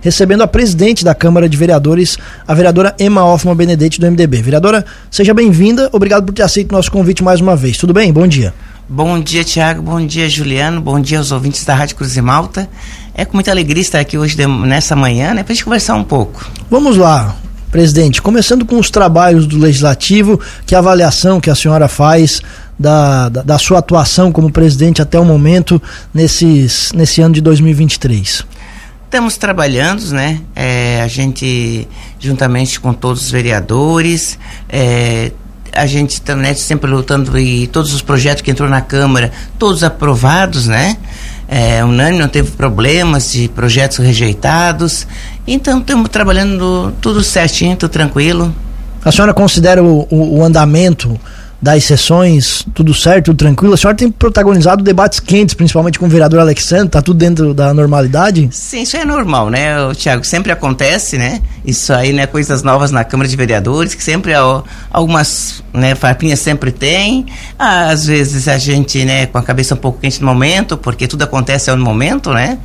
recebendo a presidente da Câmara de Vereadores, a vereadora Emma Hoffman Benedetti, do MDB. Vereadora, seja bem-vinda, obrigado por ter aceito o nosso convite mais uma vez. Tudo bem? Bom dia. Bom dia, Tiago. Bom dia, Juliano. Bom dia aos ouvintes da Rádio Cruz e Malta. É com muita alegria estar aqui hoje, nessa manhã, né, para a gente conversar um pouco. Vamos lá, presidente. Começando com os trabalhos do Legislativo, que avaliação que a senhora faz da, da, da sua atuação como presidente até o momento, nesses, nesse ano de 2023? Estamos trabalhando, né? É, a gente, juntamente com todos os vereadores, é, a gente está né, sempre lutando e todos os projetos que entrou na Câmara, todos aprovados, né? É, unânime, não teve problemas de projetos rejeitados. Então estamos trabalhando tudo certinho, tudo tranquilo. A senhora considera o, o, o andamento das sessões, tudo certo, tudo tranquilo. A senhora tem protagonizado debates quentes, principalmente com o vereador Alexandre, tá tudo dentro da normalidade? Sim, isso é normal, né, Tiago? Sempre acontece, né? Isso aí, né, coisas novas na Câmara de Vereadores, que sempre ó, algumas, né, farpinhas sempre tem. Às vezes a gente, né, com a cabeça um pouco quente no momento, porque tudo acontece no momento, né?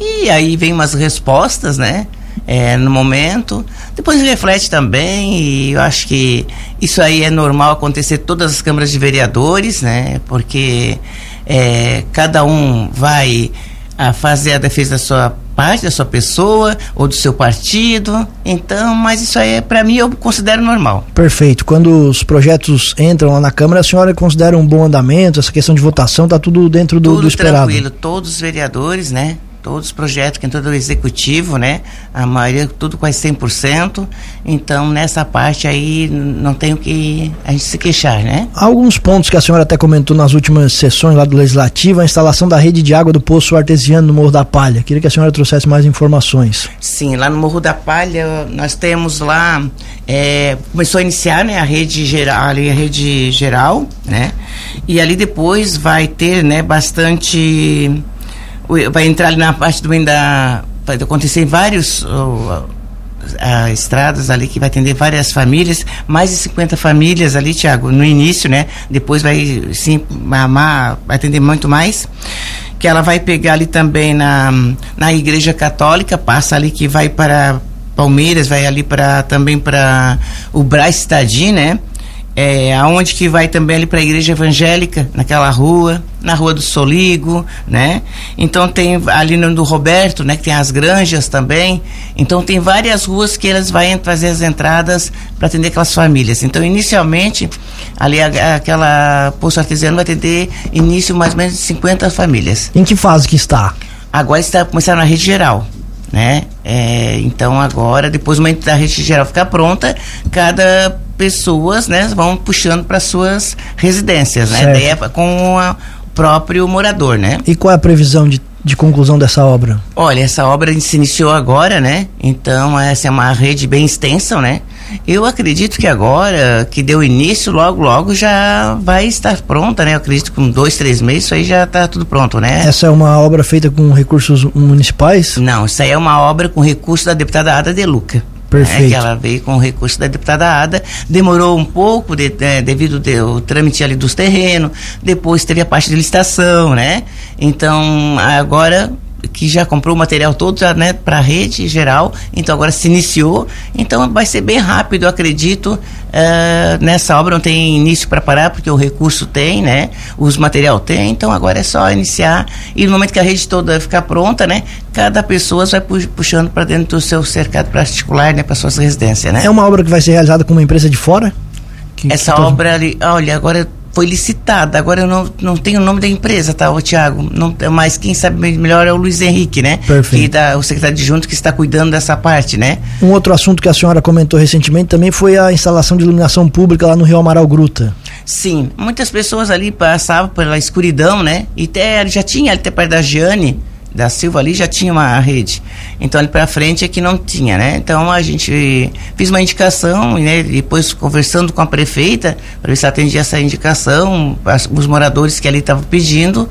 E aí vem umas respostas, né? É, no momento. Depois reflete também, e eu acho que isso aí é normal acontecer em todas as câmaras de vereadores, né? Porque é, cada um vai a fazer a defesa da sua parte, da sua pessoa ou do seu partido. Então, mas isso aí, para mim, eu considero normal. Perfeito. Quando os projetos entram lá na Câmara, a senhora considera um bom andamento? Essa questão de votação está tudo dentro do, tudo do esperado? tranquilo. Todos os vereadores, né? Todos os projetos que entrou do executivo, né? A maioria, tudo quase 100%. Então, nessa parte aí, não tem o que a gente se queixar, né? Alguns pontos que a senhora até comentou nas últimas sessões lá do Legislativo, a instalação da rede de água do Poço Artesiano no Morro da Palha. Queria que a senhora trouxesse mais informações. Sim, lá no Morro da Palha, nós temos lá, é, começou a iniciar, né, a rede geral, ali a rede geral, né? E ali depois vai ter, né, bastante vai entrar ali na parte do da vai acontecer vários uh, uh, estradas ali que vai atender várias famílias, mais de 50 famílias ali, Tiago, no início, né? Depois vai sim amar, vai atender muito mais. Que ela vai pegar ali também na, na igreja católica, passa ali que vai para Palmeiras, vai ali para também para o Braz Stadim, né? É, aonde que vai também ali para a igreja evangélica, naquela rua, na rua do Soligo, né? Então tem ali no do Roberto, né, que tem as granjas também. Então tem várias ruas que elas vão fazer as entradas para atender aquelas famílias. Então inicialmente ali a, aquela poço artesiano vai atender início mais ou menos de 50 famílias. Em que fase que está? Agora está começando na rede geral né? É, então agora, depois da rede geral ficar pronta, cada pessoas, né, vão puxando para suas residências, né? É com o próprio morador, né? E qual é a previsão de, de conclusão dessa obra? Olha, essa obra se iniciou agora, né? Então essa é uma rede bem extensa, né? Eu acredito que agora, que deu início, logo, logo já vai estar pronta, né? Eu acredito que com dois, três meses isso aí já está tudo pronto, né? Essa é uma obra feita com recursos municipais? Não, isso aí é uma obra com recurso da deputada Ada De Luca. Perfeito. É, que ela veio com o recurso da deputada Ada, demorou um pouco de, é, devido ao trâmite ali dos terrenos, depois teve a parte de licitação, né? Então, agora que já comprou o material todo já, né, para a rede geral, então agora se iniciou, então vai ser bem rápido, acredito. Uh, nessa obra não tem início para parar, porque o recurso tem, né? Os material tem, então agora é só iniciar. E no momento que a rede toda ficar pronta, né? Cada pessoa vai puxando para dentro do seu cercado particular, né? Para suas residências, né? É uma obra que vai ser realizada com uma empresa de fora? Que, Essa que obra ali, olha, agora foi licitada. Agora eu não, não tenho o nome da empresa, tá, Tiago? Mas quem sabe melhor é o Luiz Henrique, né? Perfeito. Que dá, o secretário de junto que está cuidando dessa parte, né? Um outro assunto que a senhora comentou recentemente também foi a instalação de iluminação pública lá no Rio Amaral Gruta. Sim, muitas pessoas ali passavam pela escuridão, né? E até já tinha até perto da Giane, da Silva ali já tinha uma rede. Então ali para frente é que não tinha, né? Então a gente fez uma indicação, né? Depois conversando com a prefeita para ver se atendia essa indicação, os moradores que ali estavam pedindo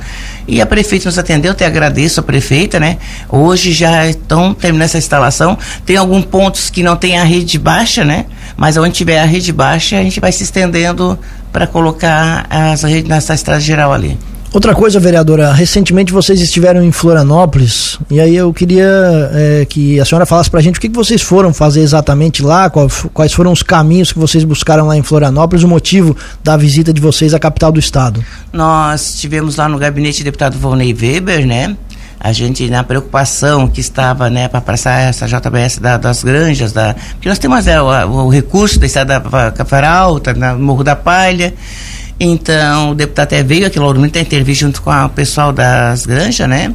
e a prefeita nos atendeu. Até agradeço a prefeita, né? Hoje já estão terminando essa instalação. Tem alguns pontos que não tem a rede baixa, né? Mas onde tiver a rede baixa a gente vai se estendendo para colocar as redes nessa estrada geral ali. Outra coisa, vereadora, recentemente vocês estiveram em Florianópolis e aí eu queria é, que a senhora falasse pra gente o que, que vocês foram fazer exatamente lá, qual, quais foram os caminhos que vocês buscaram lá em Florianópolis, o motivo da visita de vocês à capital do estado. Nós estivemos lá no gabinete do deputado Volney Weber, né? a gente na preocupação que estava né para passar essa JBS da, das granjas da porque nós temos é, o, o recurso da estrada da Cafara Alta Morro da Palha então, o deputado até veio aqui logo muito intervir junto com o pessoal das granjas, né?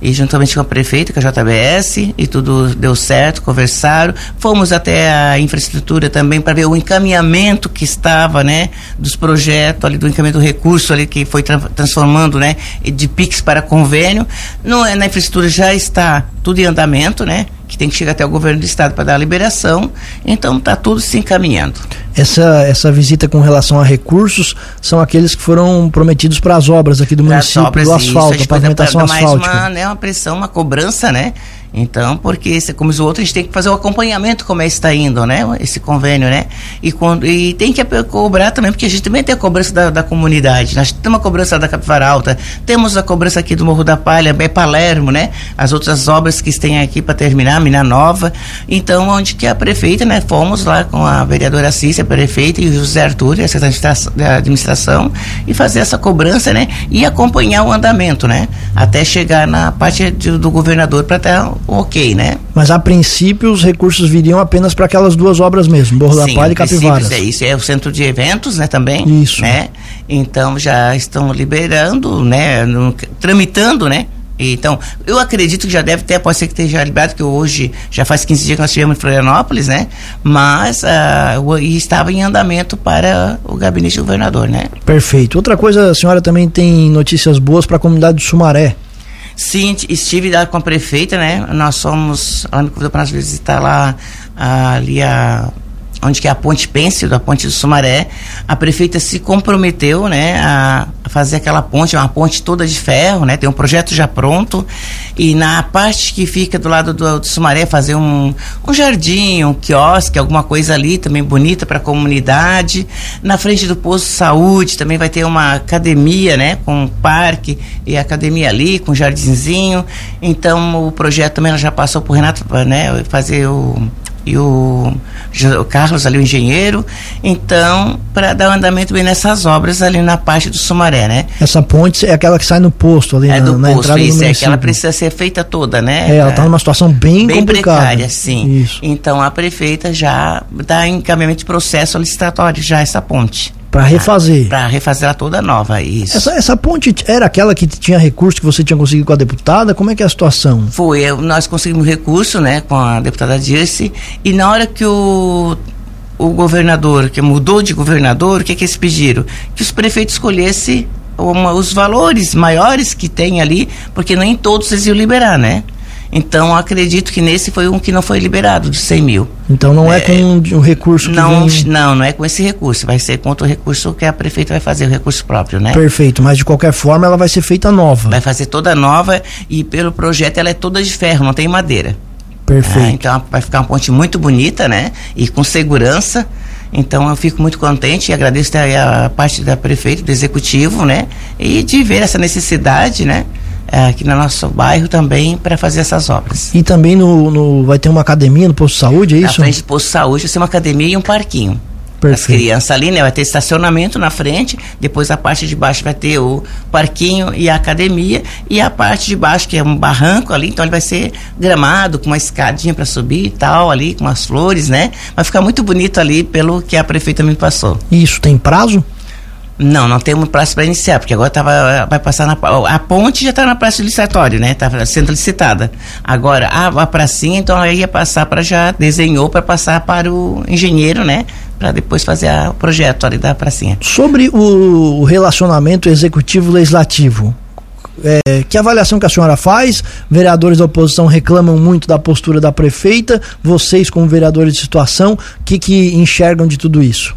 E juntamente com a prefeita, com a JBS, e tudo deu certo, conversaram. Fomos até a infraestrutura também para ver o encaminhamento que estava, né? Dos projetos ali, do encaminhamento do recurso ali que foi tra transformando, né? De PIX para convênio. No, na infraestrutura já está tudo em andamento, né? que tem que chegar até o governo do estado para dar a liberação. Então está tudo se encaminhando. Essa, essa visita com relação a recursos são aqueles que foram prometidos para as obras aqui do pra município, obras, do asfalto, isso, a pavimentação asfáltica. Mais uma, né, uma pressão, uma cobrança, né? Então, porque como os outros, a gente tem que fazer o acompanhamento como é que está indo, né? Esse convênio, né? E, quando, e tem que cobrar também, porque a gente também tem a cobrança da, da comunidade. Nós temos a cobrança da Capivara Alta, temos a cobrança aqui do Morro da Palha, é Palermo, né? As outras obras que têm aqui para terminar, Mina Nova. Então, onde que a prefeita, né? Fomos lá com a vereadora Cícia, prefeita, e o José Arthur, a secretária da administração, e fazer essa cobrança, né? E acompanhar o andamento, né? Até chegar na parte de, do governador para ter ok, né? Mas a princípio os recursos viriam apenas para aquelas duas obras mesmo, Borro Sim, da Palha e Capivaras. É isso, é o centro de eventos, né, também. Isso. Né? Então já estão liberando, né, no, tramitando, né? Então, eu acredito que já deve ter, pode ser que esteja liberado, que hoje já faz 15 dias que nós estivemos em Florianópolis, né? Mas uh, estava em andamento para o gabinete do governador, né? Perfeito. Outra coisa, a senhora também tem notícias boas para a comunidade do Sumaré. Sim, estive lá com a prefeita, né? Nós somos, ela me convidou para nós visitar lá ali a onde que é a ponte Pêncil, da ponte do Sumaré, a prefeita se comprometeu, né, a fazer aquela ponte, uma ponte toda de ferro, né, tem um projeto já pronto, e na parte que fica do lado do, do Sumaré, fazer um, um jardim, um quiosque, alguma coisa ali também bonita para a comunidade, na frente do posto de saúde também vai ter uma academia, né, com um parque e academia ali, com um jardinzinho, então o projeto também já passou por Renato, né, fazer o e o, o Carlos ali, o engenheiro, então, para dar um andamento bem nessas obras ali na parte do Sumaré, né? Essa ponte é aquela que sai no posto ali é na, do na posto, entrada isso, do é que ela precisa ser feita toda, né? É, ela está numa situação bem, bem complicada. precária, sim. Isso. Então a prefeita já dá encaminhamento de processo licitatório já essa ponte. Para refazer. Para refazer ela toda nova, isso. Essa, essa ponte era aquela que tinha recurso que você tinha conseguido com a deputada? Como é que é a situação? Foi, eu, nós conseguimos recurso, né, com a deputada Dirce, e na hora que o o governador, que mudou de governador, o que, que eles pediram? Que os prefeitos escolhessem uma, os valores maiores que tem ali, porque nem todos eles iam liberar, né? Então acredito que nesse foi um que não foi liberado de 100 mil. Então não é, é com um, recurso que não, vem... não, não é com esse recurso. Vai ser contra o recurso que a prefeita vai fazer o recurso próprio, né? Perfeito. Mas de qualquer forma ela vai ser feita nova. Vai fazer toda nova e pelo projeto ela é toda de ferro, não tem madeira. Perfeito. Ah, então vai ficar uma ponte muito bonita, né? E com segurança. Então eu fico muito contente e agradeço a, a parte da prefeita, do executivo, né? E de ver essa necessidade, né? É, aqui no nosso bairro também para fazer essas obras. E também no, no, vai ter uma academia no posto de saúde, é isso? Na frente do posto de saúde vai ser uma academia e um parquinho. Perfeito. As crianças ali, né? Vai ter estacionamento na frente, depois a parte de baixo vai ter o parquinho e a academia, e a parte de baixo, que é um barranco ali, então ele vai ser gramado, com uma escadinha para subir e tal, ali, com as flores, né? Vai ficar muito bonito ali pelo que a prefeita me passou. Isso tem prazo? Não, não temos prazo para iniciar, porque agora tava, vai passar na. A ponte já está na praça licitatória, né? Está sendo licitada. Agora, a, a pracinha, então aí ia passar para já desenhou para passar para o engenheiro, né? Para depois fazer a, o projeto ali da pracinha. Sobre o relacionamento executivo-legislativo, é, que avaliação que a senhora faz? Vereadores da oposição reclamam muito da postura da prefeita. Vocês, como vereadores de situação, o que, que enxergam de tudo isso?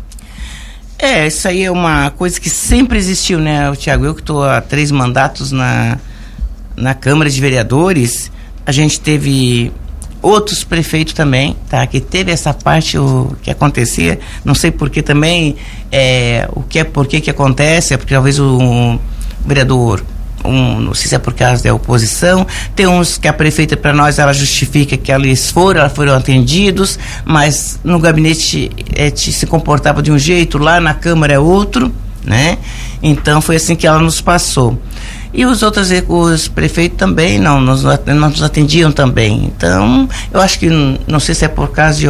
É, isso aí é uma coisa que sempre existiu, né, Tiago? Eu que estou há três mandatos na, na Câmara de Vereadores, a gente teve outros prefeitos também, tá? Que teve essa parte o que acontecia, não sei por que também, é, o que é por que que acontece, é porque talvez o, vereador um, não sei se é por causa da oposição, tem uns que a prefeita para nós ela justifica que eles foram, elas foram atendidos, mas no gabinete é, se comportava de um jeito, lá na Câmara é outro, né? Então foi assim que ela nos passou. E os outros os prefeitos também não nos, não nos atendiam também. Então, eu acho que não sei se é por causa de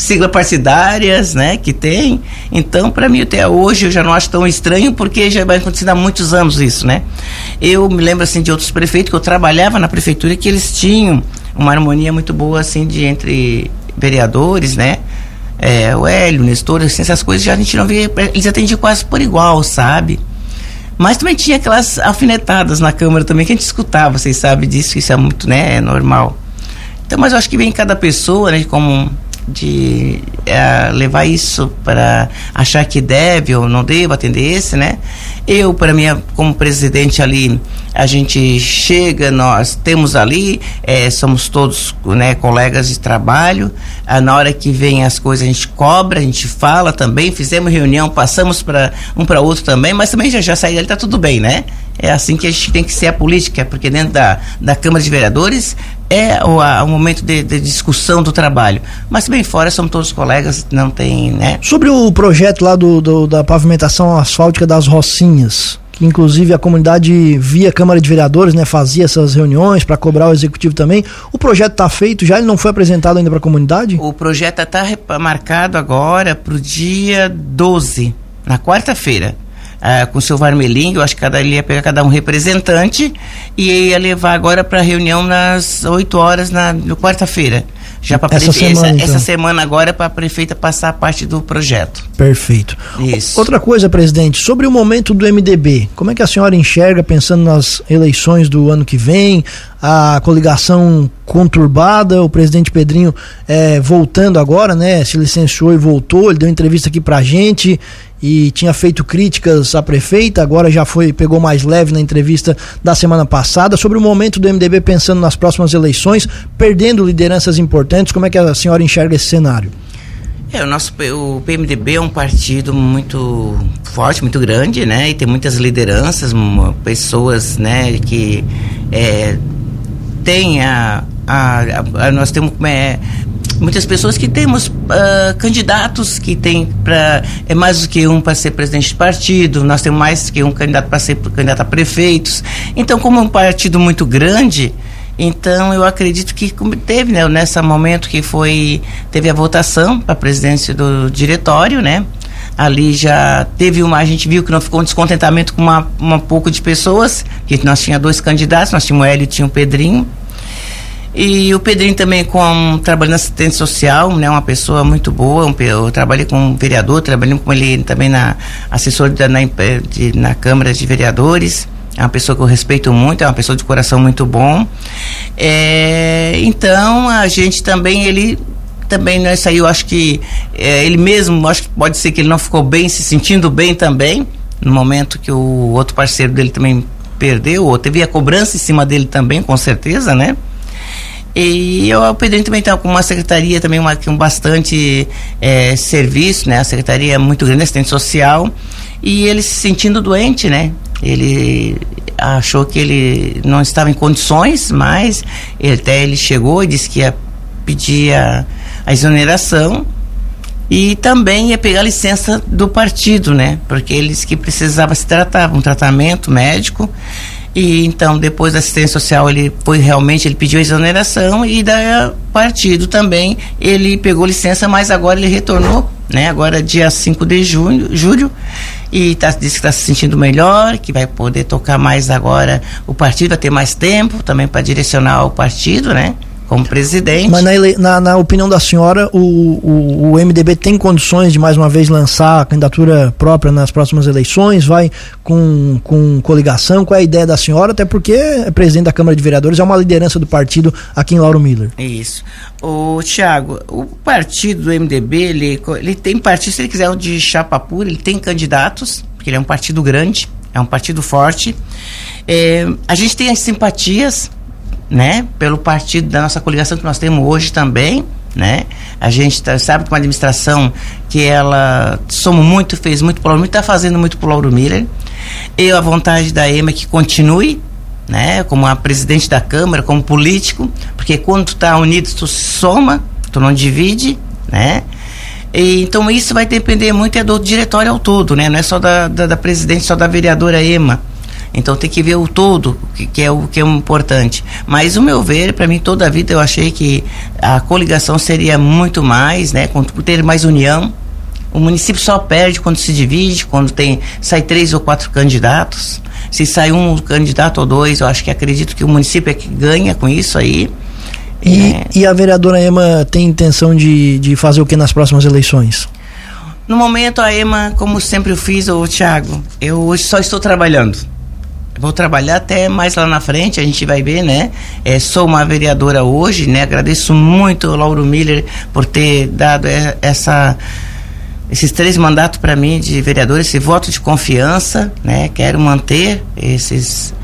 sigla partidárias, né, que tem. Então, para mim até hoje eu já não acho tão estranho porque já vai acontecer há muitos anos isso, né? Eu me lembro assim de outros prefeitos que eu trabalhava na prefeitura que eles tinham uma harmonia muito boa assim de entre vereadores, né? É, o Hélio, o Nestor, assim, essas coisas já a gente não via, eles atendiam quase por igual, sabe? Mas também tinha aquelas alfinetadas na Câmara também que a gente escutava, vocês sabem disso, isso é muito, né, é normal. Então, mas eu acho que vem cada pessoa, né, como de é, levar isso para achar que deve ou não deve atender esse, né? Eu, para mim, como presidente ali, a gente chega, nós temos ali, é, somos todos né, colegas de trabalho. Ah, na hora que vem as coisas, a gente cobra, a gente fala também. Fizemos reunião, passamos para um para outro também, mas também já, já sair dali, tá tudo bem, né? É assim que a gente tem que ser a política, porque dentro da, da Câmara de Vereadores é o, a, o momento de, de, discussão do trabalho. Mas bem fora somos todos colegas, não tem, né? Sobre o projeto lá do, do da pavimentação asfáltica das Rocinhas, que inclusive a comunidade via Câmara de Vereadores, né, fazia essas reuniões para cobrar o executivo também. O projeto está feito já, ele não foi apresentado ainda para a comunidade? O projeto está marcado agora para o dia 12, na quarta-feira uh, com o seu Varmeling, eu acho que cada, ele ia pegar cada um representante e ia levar agora para a reunião nas 8 horas na quarta-feira. Já para essa, semana, essa, então. essa semana agora para a prefeita passar a parte do projeto. Perfeito. Isso. Outra coisa, presidente, sobre o momento do MDB, como é que a senhora enxerga pensando nas eleições do ano que vem, a coligação conturbada, o presidente Pedrinho é, voltando agora, né? Se licenciou e voltou, ele deu entrevista aqui pra gente e tinha feito críticas à prefeita, agora já foi pegou mais leve na entrevista da semana passada sobre o momento do MDB pensando nas próximas eleições, perdendo lideranças importantes. Como é que a senhora enxerga esse cenário? É, o nosso o PMDB é um partido muito forte, muito grande, né? E tem muitas lideranças, pessoas, né, que é, tem a, a, a, nós temos é, muitas pessoas que temos uh, candidatos que tem para é mais do que um para ser presidente de partido, nós temos mais que um candidato para ser candidato a prefeitos. Então, como é um partido muito grande, então eu acredito que teve, né, nesse momento que foi teve a votação para a presidência do diretório, né? Ali já teve uma, a gente viu que não ficou um descontentamento com uma, uma pouco de pessoas, que nós tinha dois candidatos, nós tínhamos o Hélio e tinha o Pedrinho. E o Pedrinho também com trabalhando assistente social, né, uma pessoa muito boa. Eu trabalhei com um vereador, trabalhei com ele também na assessor da, na, de, na Câmara de Vereadores. É uma pessoa que eu respeito muito, é uma pessoa de coração muito bom. É, então a gente também ele também não saiu, acho que é, ele mesmo, acho que pode ser que ele não ficou bem, se sentindo bem também, no momento que o outro parceiro dele também perdeu, ou teve a cobrança em cima dele também, com certeza, né? E eu, o Pedrinho também está com uma secretaria também uma, com bastante é, serviço, né? A secretaria é muito grande, assistente social. E ele se sentindo doente, né? Ele achou que ele não estava em condições, mas ele, até ele chegou e disse que ia pedir a, a exoneração e também ia pegar a licença do partido, né? Porque eles que precisava se tratar, um tratamento médico e então, depois da assistência social, ele foi realmente, ele pediu exoneração e da partido também, ele pegou licença, mas agora ele retornou, né? Agora dia 5 de junho, julho, e tá, disse que está se sentindo melhor, que vai poder tocar mais agora o partido, vai ter mais tempo também para direcionar o partido, né? Como presidente. Mas na, na, na opinião da senhora, o, o, o, MDB tem condições de mais uma vez lançar a candidatura própria nas próximas eleições? Vai com, com coligação? Qual é a ideia da senhora? Até porque é presidente da Câmara de Vereadores, é uma liderança do partido aqui em Lauro Miller. Isso. O Tiago, o partido do MDB, ele, ele tem partido, se ele quiser de chapa pura, ele tem candidatos, porque ele é um partido grande, é um partido forte. É, a gente tem as simpatias né, pelo partido da nossa coligação que nós temos hoje também, né? A gente tá, sabe que uma administração que ela somos muito, fez muito por Lauro Miller, está fazendo muito por Lauro Miller. Eu, a vontade da EMA é que continue, né? Como a presidente da Câmara, como político, porque quando tu tá unido, tu soma, tu não divide, né? E, então isso vai depender muito é do diretório ao todo, né? Não é só da, da, da presidente, só da vereadora EMA. Então tem que ver o todo, que, que é o que é o importante. Mas o meu ver, para mim toda a vida eu achei que a coligação seria muito mais, né, com ter mais união. O município só perde quando se divide, quando tem sai três ou quatro candidatos. Se sai um candidato ou dois, eu acho que acredito que o município é que ganha com isso aí. E, é. e a vereadora Ema tem intenção de, de fazer o que nas próximas eleições? No momento, a EMA, como sempre eu fiz, o Thiago, eu hoje só estou trabalhando. Vou trabalhar até mais lá na frente, a gente vai ver, né? É, sou uma vereadora hoje, né? Agradeço muito ao Lauro Miller por ter dado essa esses três mandatos para mim de vereador, esse voto de confiança, né? Quero manter esses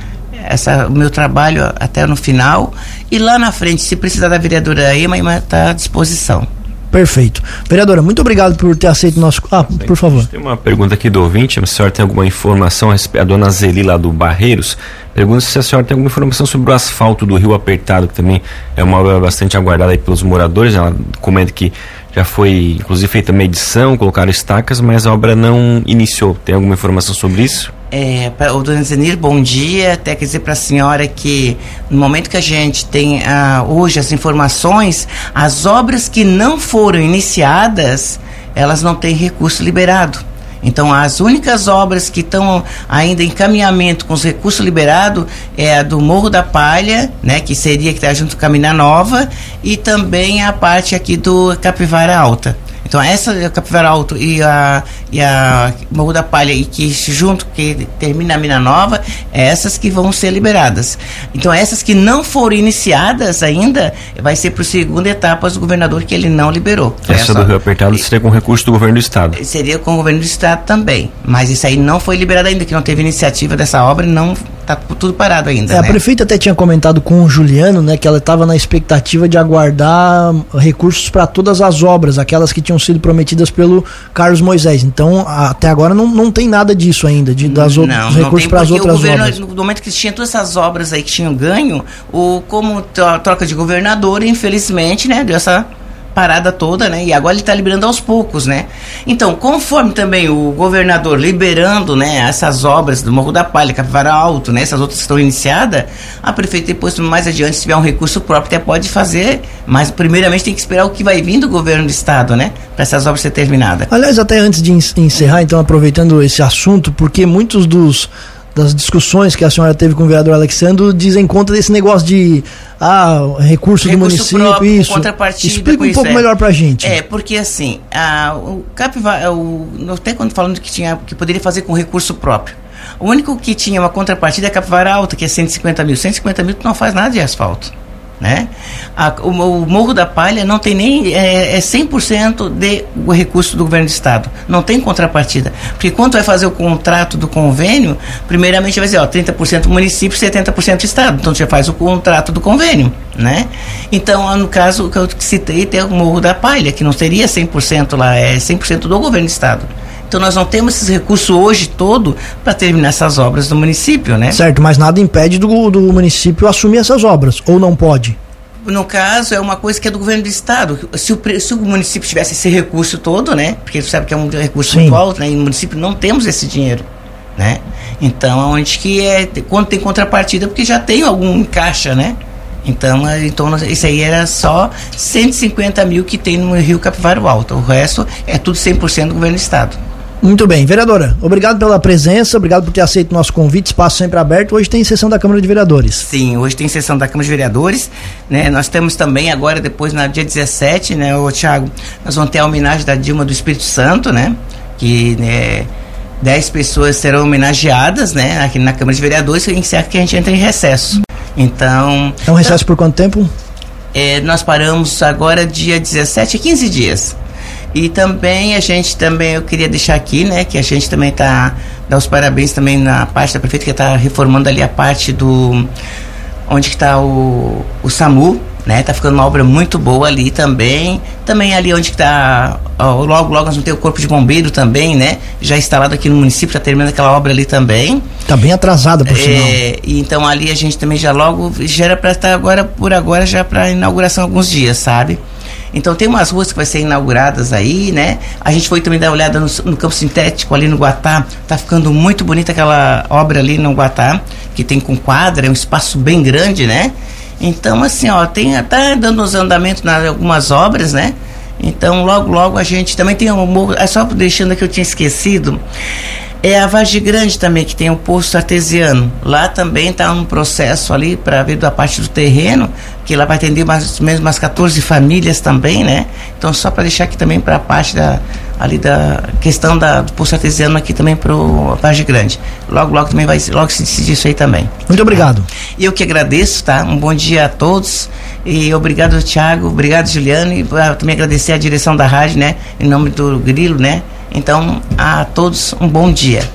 essa, o meu trabalho até no final. E lá na frente, se precisar da vereadora Ema, está à disposição. Perfeito. Vereadora, muito obrigado por ter aceito o nosso. Ah, Bem, por favor. Tem uma pergunta aqui do ouvinte. A senhora tem alguma informação a respeito. A dona Zeli lá do Barreiros pergunta se a senhora tem alguma informação sobre o asfalto do Rio Apertado, que também é uma obra bastante aguardada pelos moradores. Ela comenta que já foi, inclusive, feita medição, colocaram estacas, mas a obra não iniciou. Tem alguma informação sobre isso? É, o Dona Zenir, bom dia. Até quer dizer para a senhora que no momento que a gente tem ah, hoje as informações, as obras que não foram iniciadas, elas não têm recurso liberado. Então, as únicas obras que estão ainda em caminhamento com os recursos liberados é a do Morro da Palha, né, que seria que está junto com a Mina Nova, e também a parte aqui do Capivara Alta. Então essa é Capivara Alto e a, e a Morro da Palha e que junto que termina a mina nova, é essas que vão ser liberadas. Então essas que não foram iniciadas ainda, vai ser para segunda etapa do governador que ele não liberou. Essa, essa do Rio Apertado seria com recurso do governo do estado. Seria com o governo do estado também, mas isso aí não foi liberado ainda, que não teve iniciativa dessa obra, não tá tudo parado ainda. É, né? A prefeita até tinha comentado com o Juliano, né, que ela estava na expectativa de aguardar recursos para todas as obras, aquelas que tinham sido prometidas pelo Carlos Moisés. Então, até agora não, não tem nada disso ainda, de das não, outros recursos para as outras governo, obras. No momento que tinha todas essas obras aí que tinham ganho, o como troca de governador, infelizmente, né, deu essa parada toda, né? E agora ele está liberando aos poucos, né? Então, conforme também o governador liberando, né, essas obras do Morro da Palha, Capivara Alto, né, essas outras que estão iniciadas, a prefeita depois mais adiante, se tiver um recurso próprio, até pode fazer, mas primeiramente tem que esperar o que vai vir do governo do estado, né, para essas obras ser terminadas. Aliás, até antes de encerrar, então aproveitando esse assunto, porque muitos dos das discussões que a senhora teve com o vereador Alexandre dizem conta desse negócio de ah, recurso, recurso do município, próprio, isso. Explica um pouco é. melhor pra gente. É, porque assim, a, o Capivara, o, até quando falando que tinha que poderia fazer com recurso próprio. O único que tinha uma contrapartida é a Capivara Alta, que é 150 mil. 150 mil tu não faz nada de asfalto né? A, o, o, Morro da Palha não tem nem é, é 100% de o recurso do governo do estado, não tem contrapartida, porque quando vai fazer o contrato do convênio, primeiramente vai dizer, ó, 30% município, 70% estado, então você faz o contrato do convênio, né? Então, no caso que eu citei, tem o Morro da Palha, que não seria 100% lá, é 100% do governo do estado. Então nós não temos esses recursos hoje todo para terminar essas obras do município, né? Certo, mas nada impede do, do município assumir essas obras, ou não pode? no caso, é uma coisa que é do governo do estado. Se o, se o município tivesse esse recurso todo, né? Porque você sabe que é um recurso Sim. muito alto, né? E no município não temos esse dinheiro, né? Então, onde que é. Quando tem contrapartida, porque já tem algum caixa, né? Então, é, então, isso aí era só 150 mil que tem no Rio Capivaro Alto. O resto é tudo 100% do governo do estado. Muito bem, vereadora, obrigado pela presença, obrigado por ter aceito o nosso convite, espaço sempre aberto. Hoje tem sessão da Câmara de Vereadores. Sim, hoje tem sessão da Câmara de Vereadores, né? Nós temos também agora, depois, no dia 17, né, o Thiago, nós vamos ter a homenagem da Dilma do Espírito Santo, né? Que, né, 10 pessoas serão homenageadas, né, aqui na Câmara de Vereadores, e encerra que a gente entra em recesso. Então. É um recesso por quanto tempo? É, nós paramos agora dia 17, 15 dias. E também a gente também eu queria deixar aqui, né, que a gente também tá dar os parabéns também na parte da prefeita que está reformando ali a parte do onde que está o, o SAMU, né? Tá ficando uma obra muito boa ali também. Também ali onde que tá, ó, logo logo nós vamos ter o corpo de bombeiro também, né? Já instalado aqui no município, tá terminando aquela obra ali também. Tá bem atrasada por. É, então ali a gente também já logo já era para estar agora por agora já para inauguração alguns dias, sabe? Então tem umas ruas que vai ser inauguradas aí, né? A gente foi também dar uma olhada no, no campo sintético ali no Guatá. Tá ficando muito bonita aquela obra ali no Guatá, que tem com quadra, é um espaço bem grande, né? Então, assim, ó, tem tá dando os andamentos nas algumas obras, né? Então, logo, logo a gente também tem um morro. É só deixando que eu tinha esquecido. É a Vargem Grande também, que tem o posto artesiano. Lá também está um processo ali para ver da parte do terreno, que lá vai atender mais ou menos umas 14 famílias também, né? Então, só para deixar aqui também para a parte da, ali da questão da, do posto artesiano aqui também para o Vargem Grande. Logo, logo também vai logo se decidir isso aí também. Muito obrigado. E eu que agradeço, tá? Um bom dia a todos. E obrigado, Thiago. Obrigado, Juliano. E também agradecer a direção da rádio, né? Em nome do Grilo, né? Então, a todos um bom dia.